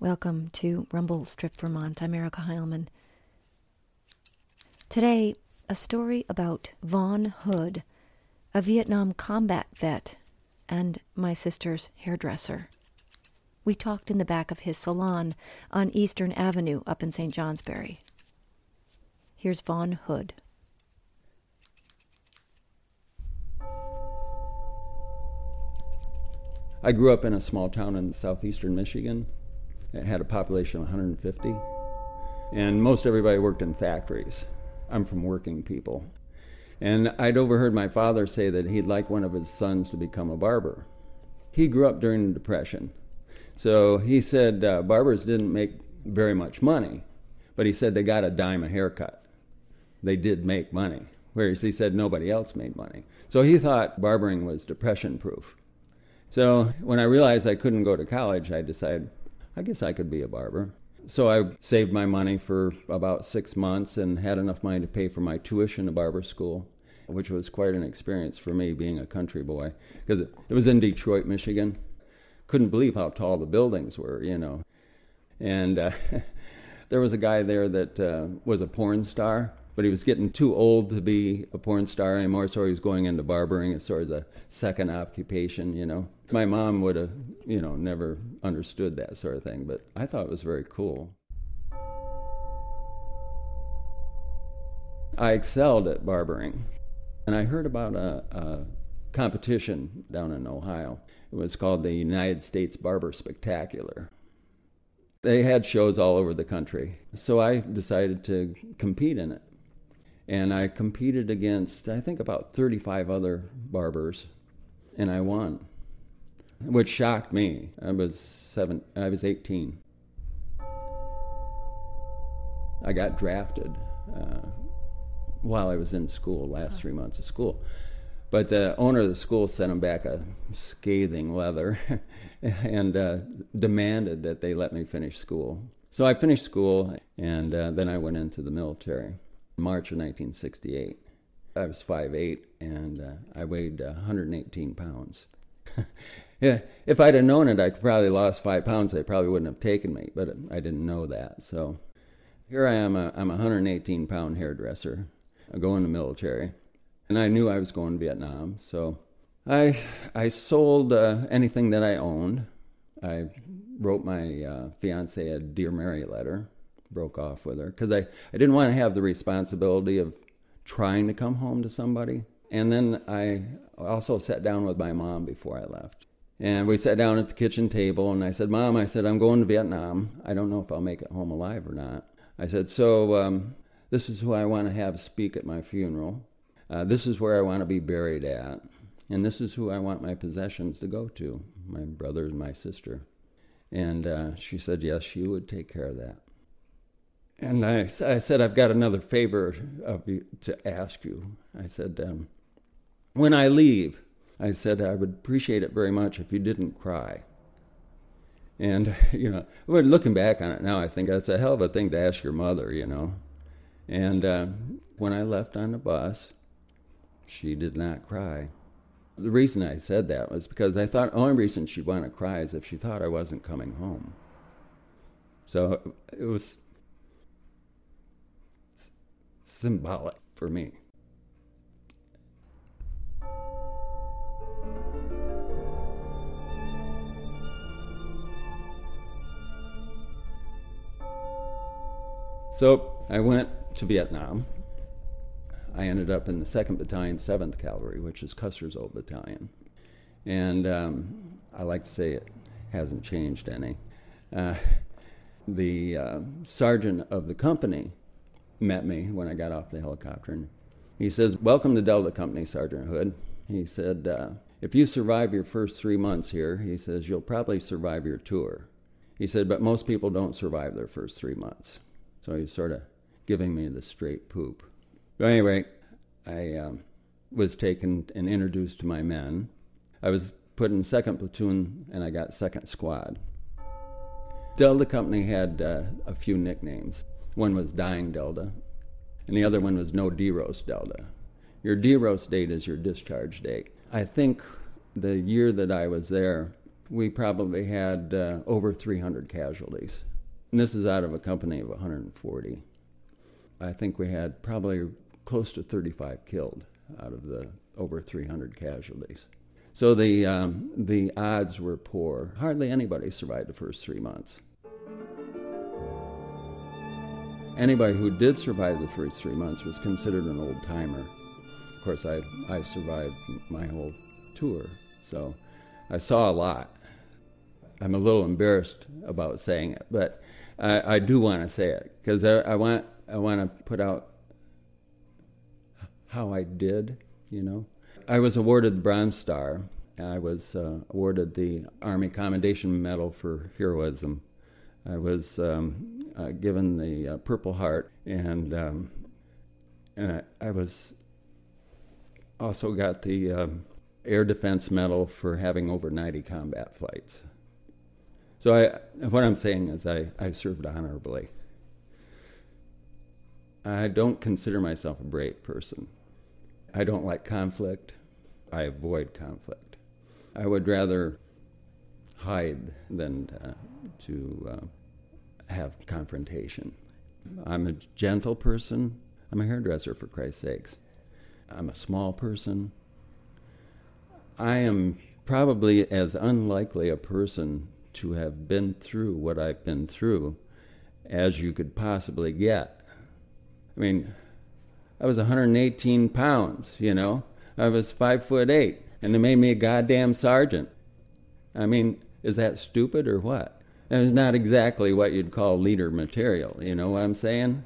Welcome to Rumble Strip, Vermont. I'm Erica Heilman. Today, a story about Vaughn Hood, a Vietnam combat vet, and my sister's hairdresser. We talked in the back of his salon on Eastern Avenue up in St. Johnsbury. Here's Vaughn Hood. I grew up in a small town in southeastern Michigan. It had a population of 150, and most everybody worked in factories. I'm from working people. And I'd overheard my father say that he'd like one of his sons to become a barber. He grew up during the Depression. So he said uh, barbers didn't make very much money, but he said they got a dime a haircut. They did make money, whereas he said nobody else made money. So he thought barbering was depression proof. So when I realized I couldn't go to college, I decided I guess I could be a barber. So I saved my money for about six months and had enough money to pay for my tuition to barber school, which was quite an experience for me being a country boy because it, was in Detroit, Michigan. Couldn't believe how tall the buildings were, you know. And uh, there was a guy there that uh, was a porn star, but he was getting too old to be a porn star anymore, so he was going into barbering as sort of a second occupation, you know. My mom would have, you know, never understood that sort of thing, but I thought it was very cool. I excelled at barbering, and I heard about a, a competition down in Ohio. It was called the United States Barber Spectacular. They had shows all over the country, so I decided to compete in it. And I competed against, I think, about 35 other barbers, and I won which shocked me. I was seven. I was 18. I got drafted uh, while I was in school, last three months of school. But the owner of the school sent him back a scathing letter and uh, demanded that they let me finish school. So I finished school and uh, then I went into the military. March of 1968. I was 5'8 and uh, I weighed 118 pounds. yeah, if I'd have known it, I probably lost five pounds. They probably wouldn't have taken me, but I didn't know that. So here I am. I'm a 118 pound hairdresser. I go in the military, and I knew I was going to Vietnam. So I I sold uh, anything that I owned. I wrote my uh, fiance a dear Mary letter. Broke off with her because I, I didn't want to have the responsibility of trying to come home to somebody. And then I also sat down with my mom before I left. And we sat down at the kitchen table, and I said, Mom, I said, I'm going to Vietnam. I don't know if I'll make it home alive or not. I said, So um, this is who I want to have speak at my funeral. Uh, this is where I want to be buried at. And this is who I want my possessions to go to my brother and my sister. And uh, she said, Yes, she would take care of that. And I, I said, I've got another favor of you to ask you. I said, um, When I leave, I said I would appreciate it very much if you didn't cry. And, you know, looking back on it now, I think that's a hell of a thing to ask your mother, you know. And uh, when I left on the bus, she did not cry. The reason I said that was because I thought the only reason she'd want to cry is if she thought I wasn't coming home. So it was symbolic for me. So I went to Vietnam. I ended up in the 2nd Battalion, 7th Cavalry, which is Custer's old battalion. And um, I like to say it hasn't changed any. Uh, the uh, sergeant of the company met me when I got off the helicopter. And he says, Welcome to Delta Company, Sergeant Hood. He said, uh, If you survive your first three months here, he says, you'll probably survive your tour. He said, But most people don't survive their first three months. So he's sort of giving me the straight poop. But anyway, I um, was taken and introduced to my men. I was put in second platoon and I got second squad. Delta Company had uh, a few nicknames. One was Dying Delta, and the other one was No DEROS Delta. Your DEROS date is your discharge date. I think the year that I was there, we probably had uh, over 300 casualties. And this is out of a company of 140. I think we had probably close to 35 killed out of the over 300 casualties. So the, um, the odds were poor. Hardly anybody survived the first three months. Anybody who did survive the first three months was considered an old timer. Of course, I, I survived my whole tour, so I saw a lot. I'm a little embarrassed about saying it, but I, I do want to say it because I, I, want I want to put out how I did. You know, I was awarded the Bronze Star. I was uh, awarded the Army Commendation Medal for heroism. I was um, uh, given the uh, Purple Heart, and um, and I, I, was also got the um, Air Defense Medal for having over 90 combat flights. So I, what I'm saying is I, I served honorably. I don't consider myself a brave person. I don't like conflict. I avoid conflict. I would rather hide than uh, to uh, have confrontation. I'm a gentle person. I'm a hairdresser, for Christ's sakes. I'm a small person. I am probably as unlikely a person to have been through what I've been through as you could possibly get. I mean, I was 118 pounds, you know. I was five foot eight, and they made me a goddamn sergeant. I mean, is that stupid or what? That is not exactly what you'd call leader material, you know what I'm saying?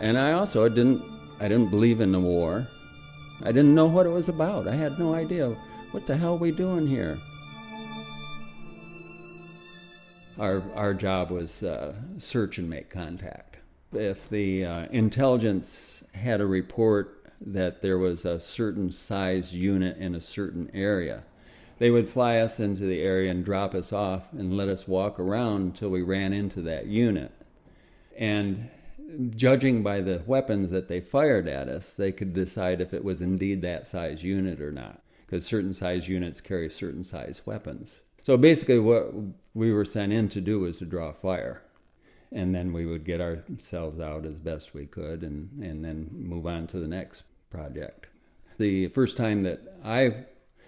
And I also didn't I didn't believe in the war. I didn't know what it was about. I had no idea. What the hell are we doing here? Our, our job was uh, search and make contact. If the uh, intelligence had a report that there was a certain size unit in a certain area, they would fly us into the area and drop us off and let us walk around until we ran into that unit. And judging by the weapons that they fired at us, they could decide if it was indeed that size unit or not, because certain size units carry certain size weapons. So basically, what we were sent in to do was to draw fire. And then we would get ourselves out as best we could and, and then move on to the next project. The first time that I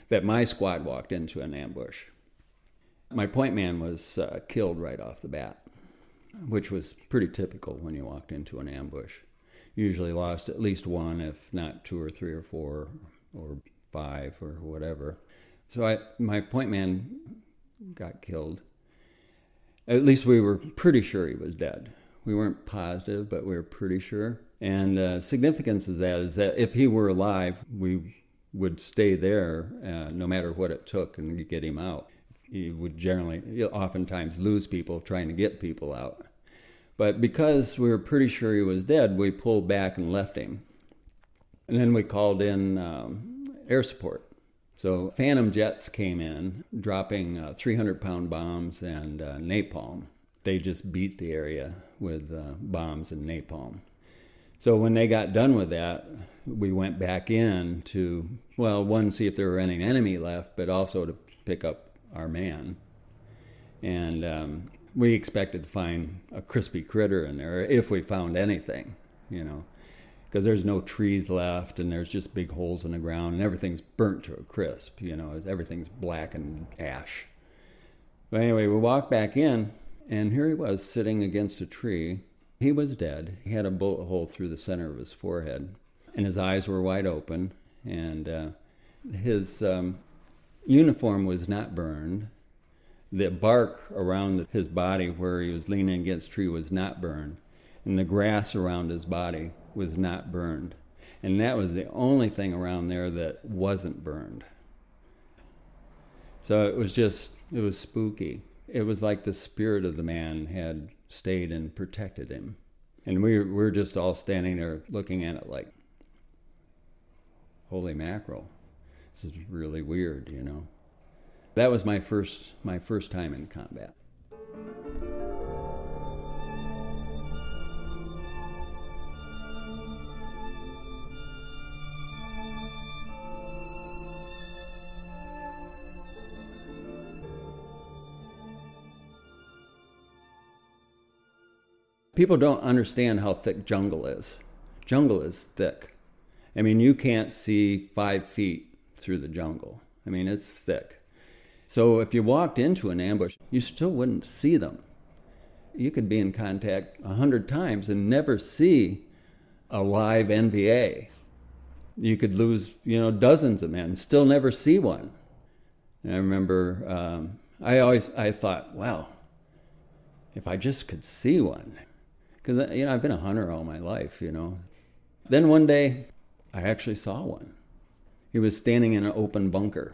that my squad walked into an ambush, my point man was uh, killed right off the bat which was pretty typical when you walked into an ambush. Usually lost at least one, if not two or three or four or five or whatever. So I, my point man got killed. At least we were pretty sure he was dead. We weren't positive, but we were pretty sure. And the significance of that is that if he were alive, we would stay there uh, no matter what it took and get him out you would generally, oftentimes, lose people trying to get people out. But because we were pretty sure he was dead, we pulled back and left him. And then we called in um, air support. So Phantom jets came in, dropping uh, 300 pound bombs and uh, napalm. They just beat the area with uh, bombs and napalm. So when they got done with that, we went back in to, well, one, see if there were any enemy left, but also to pick up our man. And um, we expected to find a crispy critter in there if we found anything, you know, because there's no trees left and there's just big holes in the ground and everything's burnt to a crisp, you know, everything's black and ash. But anyway, we walked back in and here he was sitting against a tree. He was dead. He had a bullet hole through the center of his forehead and his eyes were wide open and uh, his um, uniform was not burned. The bark around his body where he was leaning against a tree was not burned. And the grass around his body was not burned. And that was the only thing around there that wasn't burned. So it was just, it was spooky. It was like the spirit of the man had stayed and protected him. And we were, we were just all standing there looking at it like, holy mackerel. It's really weird, you know. That was my first my first time in combat. people don't understand how thick jungle is. Jungle is thick. I mean, you can't see five feet through the jungle. I mean, it's thick. So if you walked into an ambush, you still wouldn't see them. You could be in contact a hundred times and never see a live NVA. You could lose, you know, dozens of men, still never see one. And I remember, um, I always, I thought, well, if I just could see one, because you know I've been a hunter all my life, you know. Then one day, I actually saw one. He was standing in an open bunker,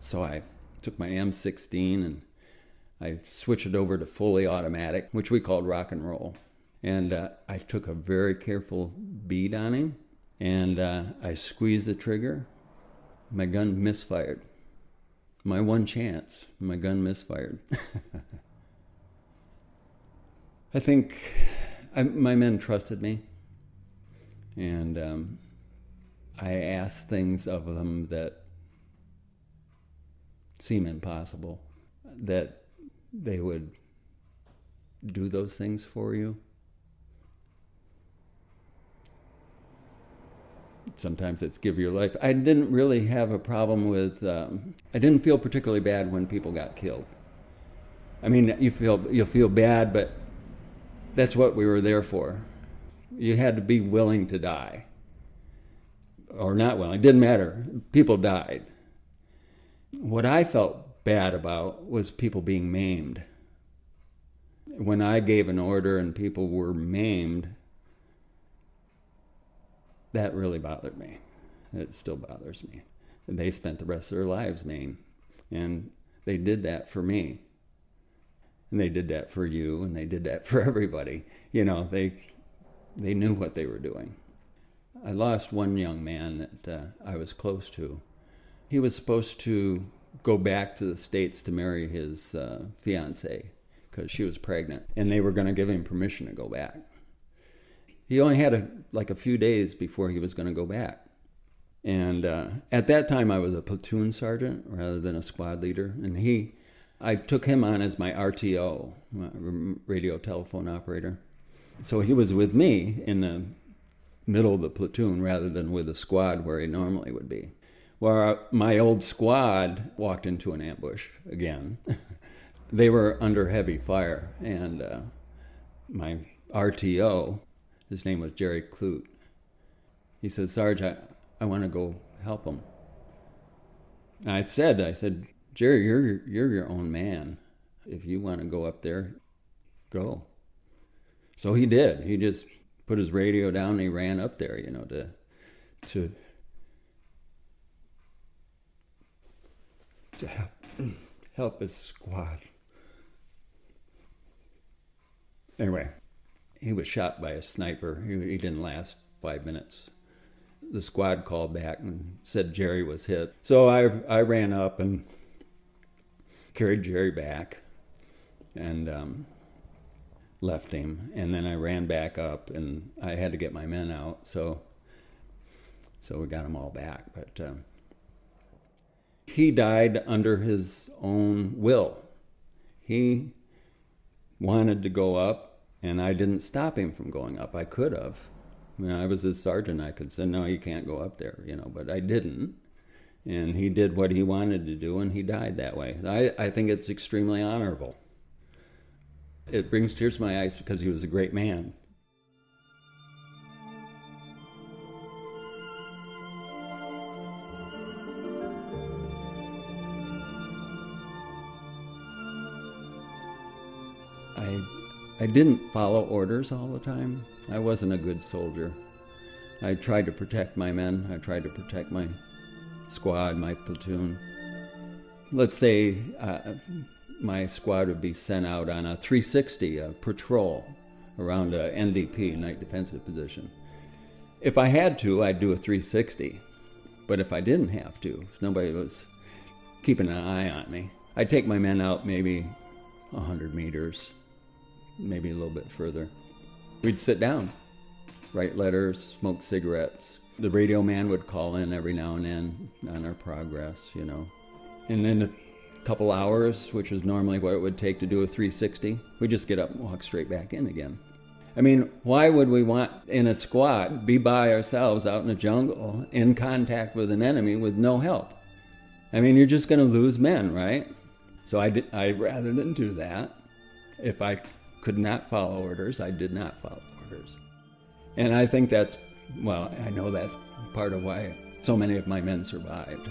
so I took my M16 and I switched it over to fully automatic, which we called rock and roll. And uh, I took a very careful bead on him, and uh, I squeezed the trigger. My gun misfired. My one chance, my gun misfired. I think I, my men trusted me, and um, I asked things of them that seem impossible, that they would do those things for you. Sometimes it's give your life. I didn't really have a problem with. Um, I didn't feel particularly bad when people got killed. I mean, you feel you feel bad, but that's what we were there for. You had to be willing to die. Or not willing, it didn't matter. People died. What I felt bad about was people being maimed. When I gave an order and people were maimed, that really bothered me. It still bothers me. They spent the rest of their lives maimed. And they did that for me and they did that for you and they did that for everybody you know they they knew what they were doing i lost one young man that uh, i was close to. He was supposed to go back to the states to marry his uh, fiancee because she was pregnant and they were going to give him permission to go back. He only had a, like a few days before he was going to go back. And uh, at that time i was a platoon sergeant rather than a squad leader and he I took him on as my RTO, radio telephone operator. So he was with me in the middle of the platoon rather than with the squad where he normally would be. Where my old squad walked into an ambush again. they were under heavy fire, and uh, my RTO, his name was Jerry Clute, he said, Sarge, I, I want to go help them. I said, I said, Jerry, you're you're your own man. If you want to go up there, go. So he did. He just put his radio down and he ran up there, you know, to to to help, help his squad. Anyway, he was shot by a sniper. He, he didn't last five minutes. The squad called back and said Jerry was hit. So I I ran up and carried Jerry back and um, left him. And then I ran back up and I had to get my men out. So, so we got them all back. But um, he died under his own will. He wanted to go up, and I didn't stop him from going up. I could have. I mean, I was his sergeant. I could say, no, you can't go up there, you know, but I didn't and he did what he wanted to do and he died that way. I, I think it's extremely honorable. It brings tears to my eyes because he was a great man. I, I didn't follow orders all the time. I wasn't a good soldier. I tried to protect my men. I tried to protect my squad, my platoon. Let's say uh, my squad would be sent out on a 360 a patrol around a NDP, night defensive position. If I had to, I'd do a 360. But if I didn't have to, if nobody was keeping an eye on me, I'd take my men out maybe 100 meters, maybe a little bit further. We'd sit down, write letters, smoke cigarettes, the radio man would call in every now and then on our progress, you know. And then a couple hours, which is normally what it would take to do a 360, we just get up and walk straight back in again. I mean, why would we want in a squat be by ourselves out in the jungle in contact with an enemy with no help? I mean, you're just going to lose men, right? So I did, I rather than do that, if I could not follow orders, I did not follow orders. And I think that's well, I know that's part of why so many of my men survived.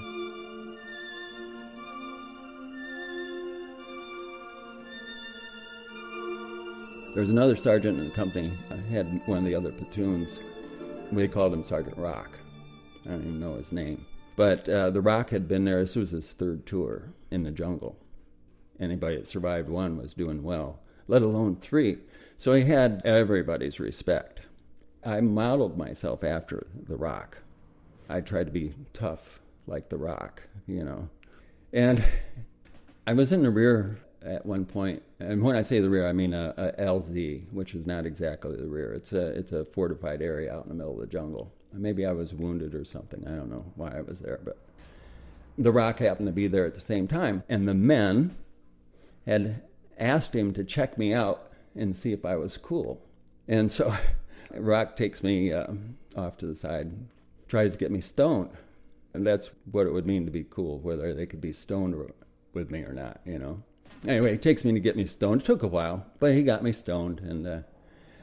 There's another sergeant in the company. I had one of the other platoons. We called him Sergeant Rock. I don't even know his name. But uh, the Rock had been there. This was his third tour in the jungle. Anybody that survived one was doing well, let alone three. So he had everybody's respect. I modeled myself after The Rock. I tried to be tough like The Rock, you know. And I was in the rear at one point, and when I say the rear, I mean a, a LZ, which is not exactly the rear. It's a it's a fortified area out in the middle of the jungle. Maybe I was wounded or something. I don't know why I was there, but the Rock happened to be there at the same time, and the men had asked him to check me out and see if I was cool, and so Rock takes me uh, off to the side, tries to get me stoned. And that's what it would mean to be cool, whether they could be stoned with me or not, you know. Anyway, he takes me to get me stoned. It took a while, but he got me stoned. And uh,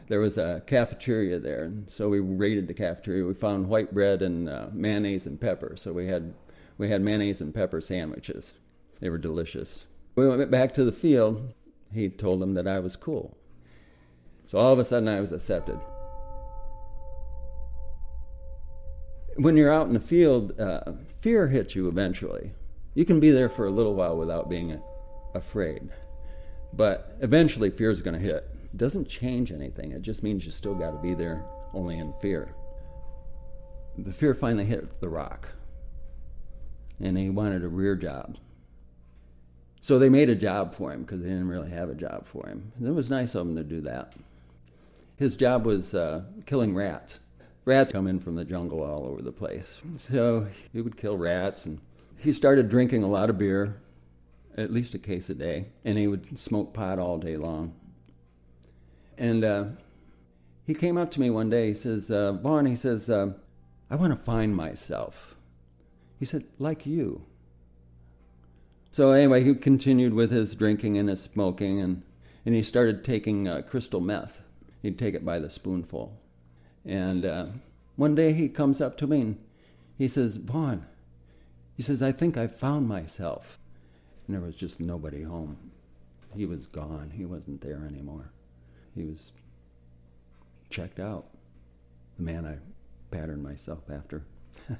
there was a cafeteria there. And so we raided the cafeteria. We found white bread and uh, mayonnaise and pepper. So we had, we had mayonnaise and pepper sandwiches. They were delicious. We went back to the field. He told them that I was cool. So all of a sudden I was accepted. when you're out in the field, uh, fear hits you eventually. You can be there for a little while without being afraid, but eventually fear is going to hit. It doesn't change anything. It just means you still got to be there, only in fear. The fear finally hit the rock, and he wanted a rear job. So they made a job for him because they didn't really have a job for him. And it was nice of them to do that. His job was uh, killing rats rats come in from the jungle all over the place. So he would kill rats, and he started drinking a lot of beer, at least a case a day, and he would smoke pot all day long. And uh, he came up to me one day. He says, uh, Vaughn, he says, uh, I want to find myself. He said, like you. So anyway, he continued with his drinking and his smoking, and, and he started taking uh, crystal meth. He'd take it by the spoonful. And uh, one day he comes up to me and he says, Vaughn, he says, I think I found myself. And there was just nobody home. He was gone. He wasn't there anymore. He was checked out. The man I patterned myself after.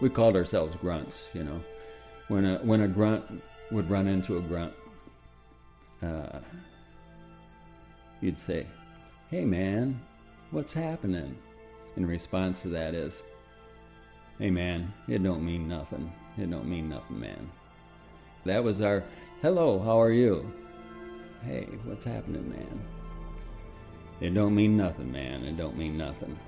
we called ourselves grunts, you know when a when a grunt would run into a grunt, uh, you'd say, "Hey man, what's happening?" In response to that is, "Hey man, it don't mean nothing. It don't mean nothing, man." That was our hello. How are you? Hey, what's happening, man? It don't mean nothing, man. It don't mean nothing.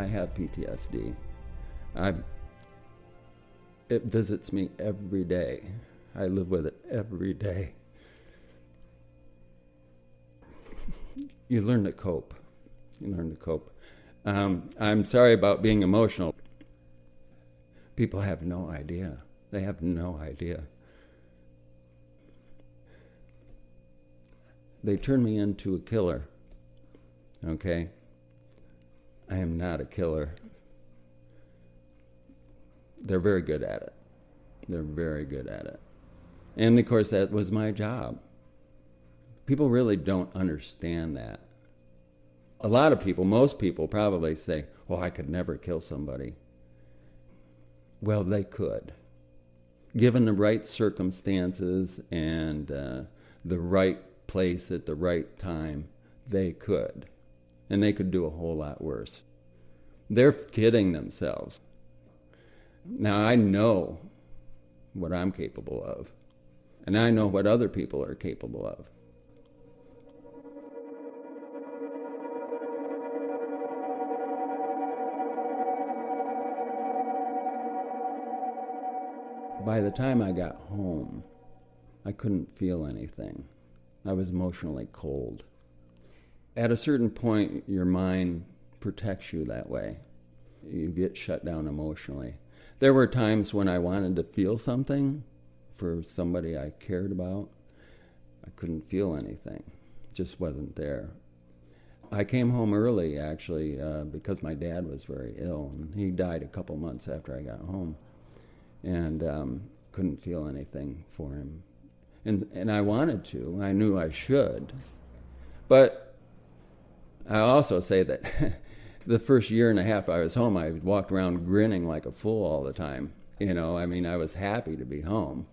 I have PTSD. I it visits me every day. I live with it every day. you learn to cope. You learn to cope. Um, I'm sorry about being emotional. People have no idea. They have no idea. They turn me into a killer. Okay? I am not a killer. They're very good at it. They're very good at it. And of course, that was my job. People really don't understand that. A lot of people, most people probably say, well, I could never kill somebody. Well, they could. Given the right circumstances and uh, the right place at the right time, they could and they could do a whole lot worse. They're kidding themselves. Now I know what I'm capable of, and I know what other people are capable of. By the time I got home, I couldn't feel anything. I was emotionally cold. At a certain point, your mind protects you that way. You get shut down emotionally. There were times when I wanted to feel something for somebody I cared about. I couldn't feel anything, it just wasn't there. I came home early actually uh, because my dad was very ill, and he died a couple months after I got home, and um, couldn't feel anything for him, and and I wanted to. I knew I should, but I also say that the first year and a half I was home, I walked around grinning like a fool all the time. You know, I mean, I was happy to be home.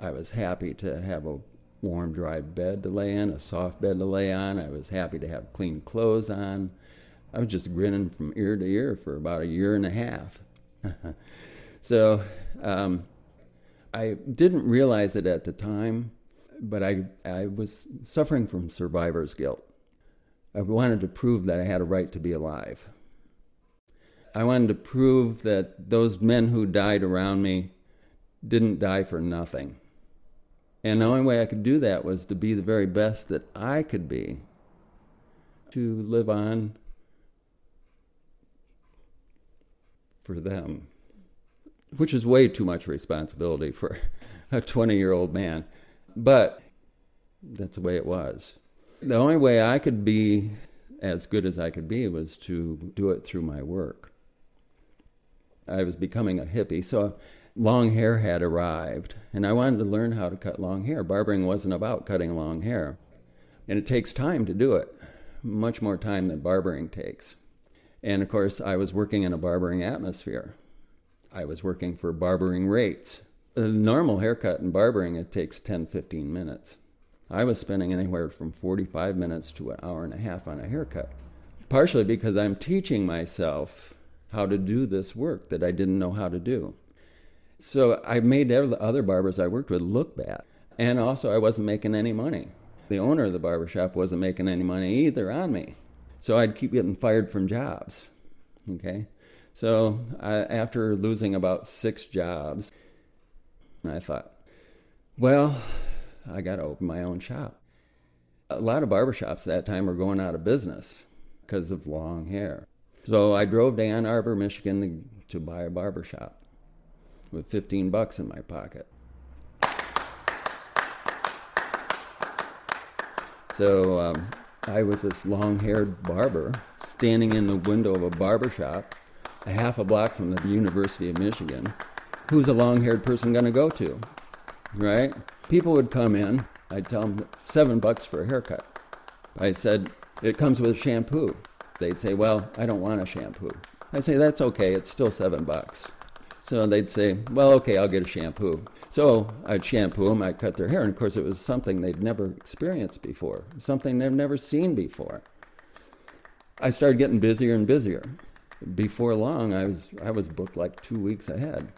I was happy to have a warm, dry bed to lay in, a soft bed to lay on. I was happy to have clean clothes on. I was just grinning from ear to ear for about a year and a half. so um, I didn't realize it at the time, but I, I was suffering from survivor's guilt. I wanted to prove that I had a right to be alive. I wanted to prove that those men who died around me didn't die for nothing. And the only way I could do that was to be the very best that I could be, to live on for them, which is way too much responsibility for a 20 year old man. But that's the way it was. The only way I could be as good as I could be was to do it through my work. I was becoming a hippie, so long hair had arrived, and I wanted to learn how to cut long hair. Barbering wasn't about cutting long hair, and it takes time to do it, much more time than barbering takes. And of course, I was working in a barbering atmosphere. I was working for barbering rates. A normal haircut in barbering, it takes 10, 15 minutes. I was spending anywhere from 45 minutes to an hour and a half on a haircut, partially because I'm teaching myself how to do this work that I didn't know how to do. So I made the other barbers I worked with look bad. And also, I wasn't making any money. The owner of the barbershop wasn't making any money either on me. So I'd keep getting fired from jobs. Okay? So I, after losing about six jobs, I thought, well, I got to open my own shop. A lot of barbershops at that time were going out of business because of long hair. So I drove to Ann Arbor, Michigan to, buy a barbershop with 15 bucks in my pocket. So um, I was this long haired barber standing in the window of a barber shop a half a block from the University of Michigan. Who's a long haired person going to go to? Right? People would come in. I'd tell them seven bucks for a haircut. I said, it comes with shampoo. They'd say, well, I don't want a shampoo. I'd say, that's okay, it's still seven bucks. So they'd say, well, okay, I'll get a shampoo. So I'd shampoo them, I'd cut their hair, and of course it was something they'd never experienced before, something they've never seen before. I started getting busier and busier. Before long, I was, I was booked like two weeks ahead.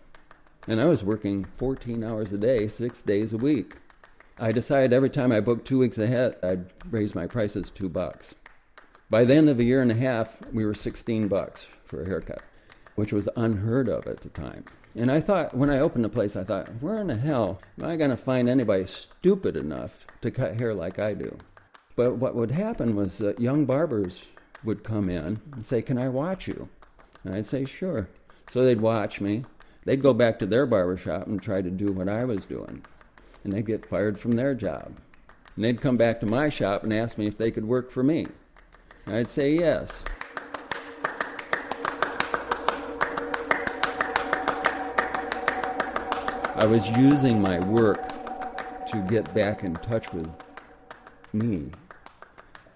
And I was working 14 hours a day, six days a week. I decided every time I booked two weeks ahead, I'd raise my prices two bucks. By the end of a year and a half, we were 16 bucks for a haircut which was unheard of at the time. And I thought, when I opened the place, I thought, where in the hell am I going to find anybody stupid enough to cut hair like I do? But what would happen was that young barbers would come in and say, Can I watch you? And I'd say, Sure. So they'd watch me. They'd go back to their barber shop and try to do what I was doing. And they'd get fired from their job. And they'd come back to my shop and ask me if they could work for me. And I'd say yes. I was using my work to get back in touch with me.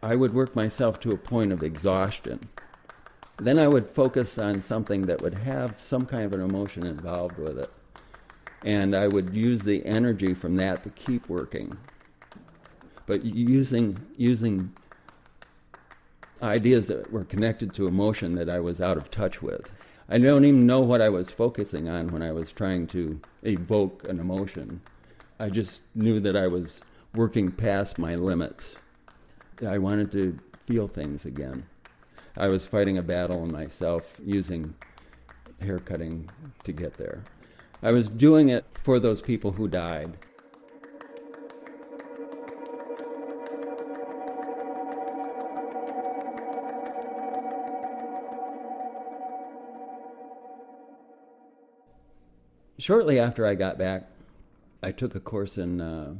I would work myself to a point of exhaustion. Then I would focus on something that would have some kind of an emotion involved with it. And I would use the energy from that to keep working. But using, using ideas that were connected to emotion that I was out of touch with. I don't even know what I was focusing on when I was trying to evoke an emotion. I just knew that I was working past my limits. I wanted to feel things again. I was fighting a battle in myself using haircutting to get there. I was doing it for those people who died. Shortly after I got back, I took a course in uh,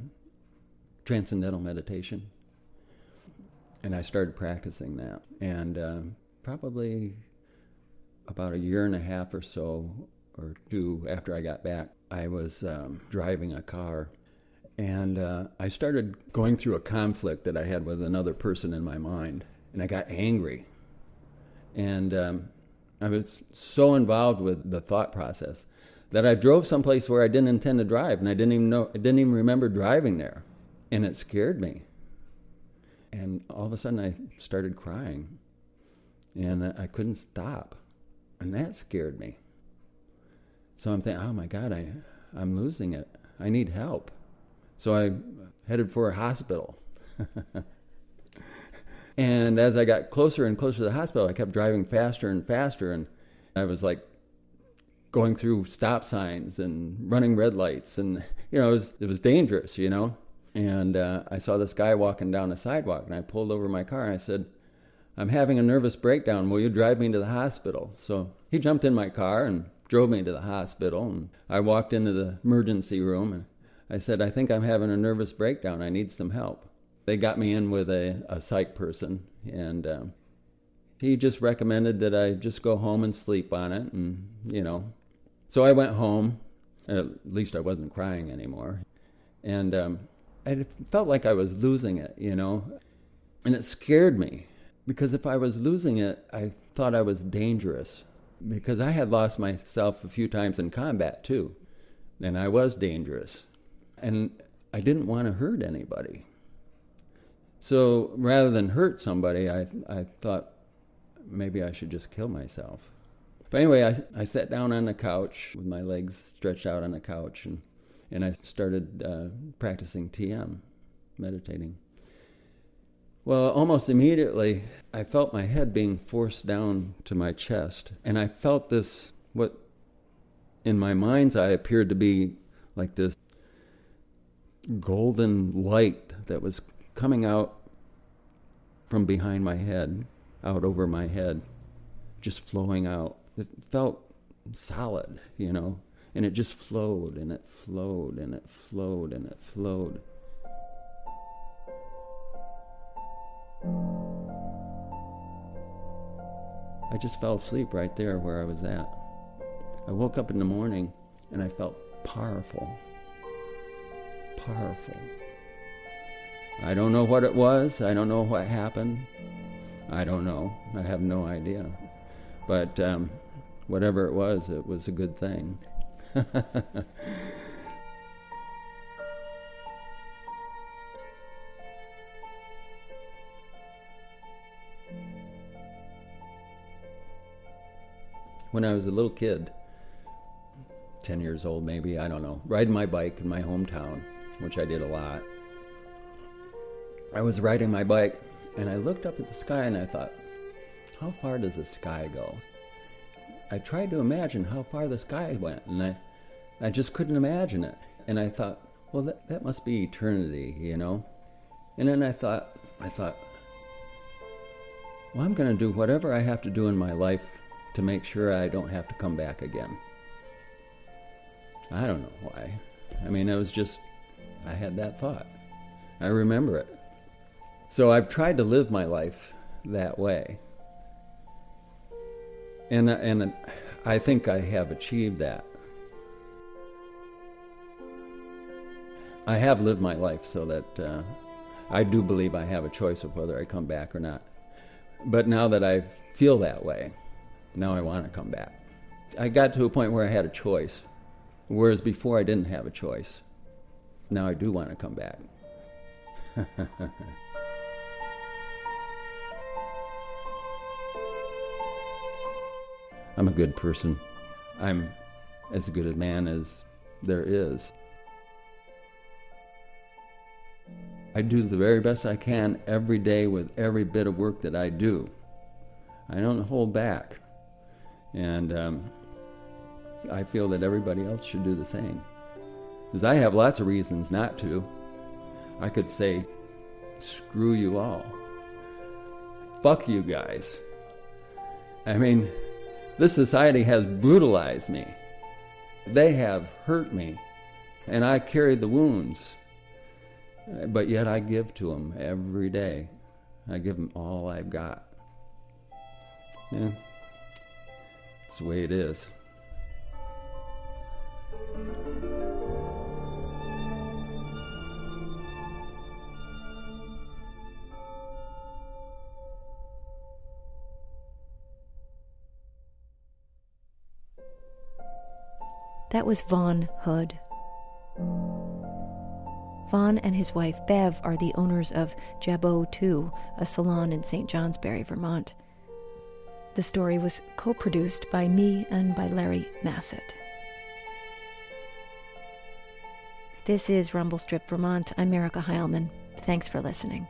transcendental meditation and I started practicing that. And uh, probably about a year and a half or so, or two after I got back, I was um, driving a car. And uh, I started going through a conflict that I had with another person in my mind. And I got angry. And um, I was so involved with the thought process that I drove someplace where I didn't intend to drive, and I didn't even know, I didn't even remember driving there, and it scared me. And all of a sudden, I started crying, and I couldn't stop, and that scared me. So I'm thinking, oh my God, I, I'm losing it. I need help. So I headed for a hospital. and as I got closer and closer to the hospital, I kept driving faster and faster, and I was like going through stop signs and running red lights, and you know it was it was dangerous, you know. And uh, I saw this guy walking down the sidewalk, and I pulled over my car and I said, "I'm having a nervous breakdown. Will you drive me to the hospital?" So he jumped in my car and drove me to the hospital, and I walked into the emergency room and I said, "I think I'm having a nervous breakdown. I need some help." They got me in with a, a psych person, and um, he just recommended that I just go home and sleep on it, and you know, so I went home. At least I wasn't crying anymore. And um, I felt like I was losing it, you know. And it scared me because if I was losing it, I thought I was dangerous because I had lost myself a few times in combat too. And I was dangerous. And I didn't want to hurt anybody. So rather than hurt somebody, I, I thought maybe I should just kill myself. But anyway, I, I sat down on the couch with my legs stretched out on the couch and, and I started uh, practicing TM, meditating. Well, almost immediately, I felt my head being forced down to my chest. And I felt this, what in my mind's eye appeared to be like this golden light that was coming out from behind my head, out over my head, just flowing out it felt solid, you know, and it just flowed and it flowed and it flowed and it flowed. I just fell asleep right there where I was at. I woke up in the morning and I felt powerful. Powerful. I don't know what it was. I don't know what happened. I don't know. I have no idea. But um, whatever it was, it was a good thing. when I was a little kid, 10 years old maybe, I don't know, riding my bike in my hometown, which I did a lot. I was riding my bike and I looked up at the sky and I thought, how far does the sky go? I tried to imagine how far the sky went, and I, I just couldn't imagine it. And I thought, well, that, that must be eternity, you know? And then I thought, I thought, well, I'm going to do whatever I have to do in my life to make sure I don't have to come back again. I don't know why. I mean, it was just, I had that thought. I remember it. So I've tried to live my life that way and and I think I have achieved that. I have lived my life so that uh, I do believe I have a choice of whether I come back or not. But now that I feel that way, now I want to come back. I got to a point where I had a choice, whereas before I didn't have a choice. Now I do want to come back. I'm a good person. I'm as good a man as there is. I do the very best I can every day with every bit of work that I do. I don't hold back. And um, I feel that everybody else should do the same. Because I have lots of reasons not to. I could say, screw you all. Fuck you guys. I mean, this society has brutalized me. They have hurt me. And I carry the wounds. But yet I give to them every day. I give them all I've got. Yeah. It's the way it is. That was Vaughn Hood. Vaughn and his wife Bev are the owners of Jabot 2, a salon in St. Johnsbury, Vermont. The story was co produced by me and by Larry Massett. This is Rumble Strip, Vermont. I'm Erica Heilman. Thanks for listening.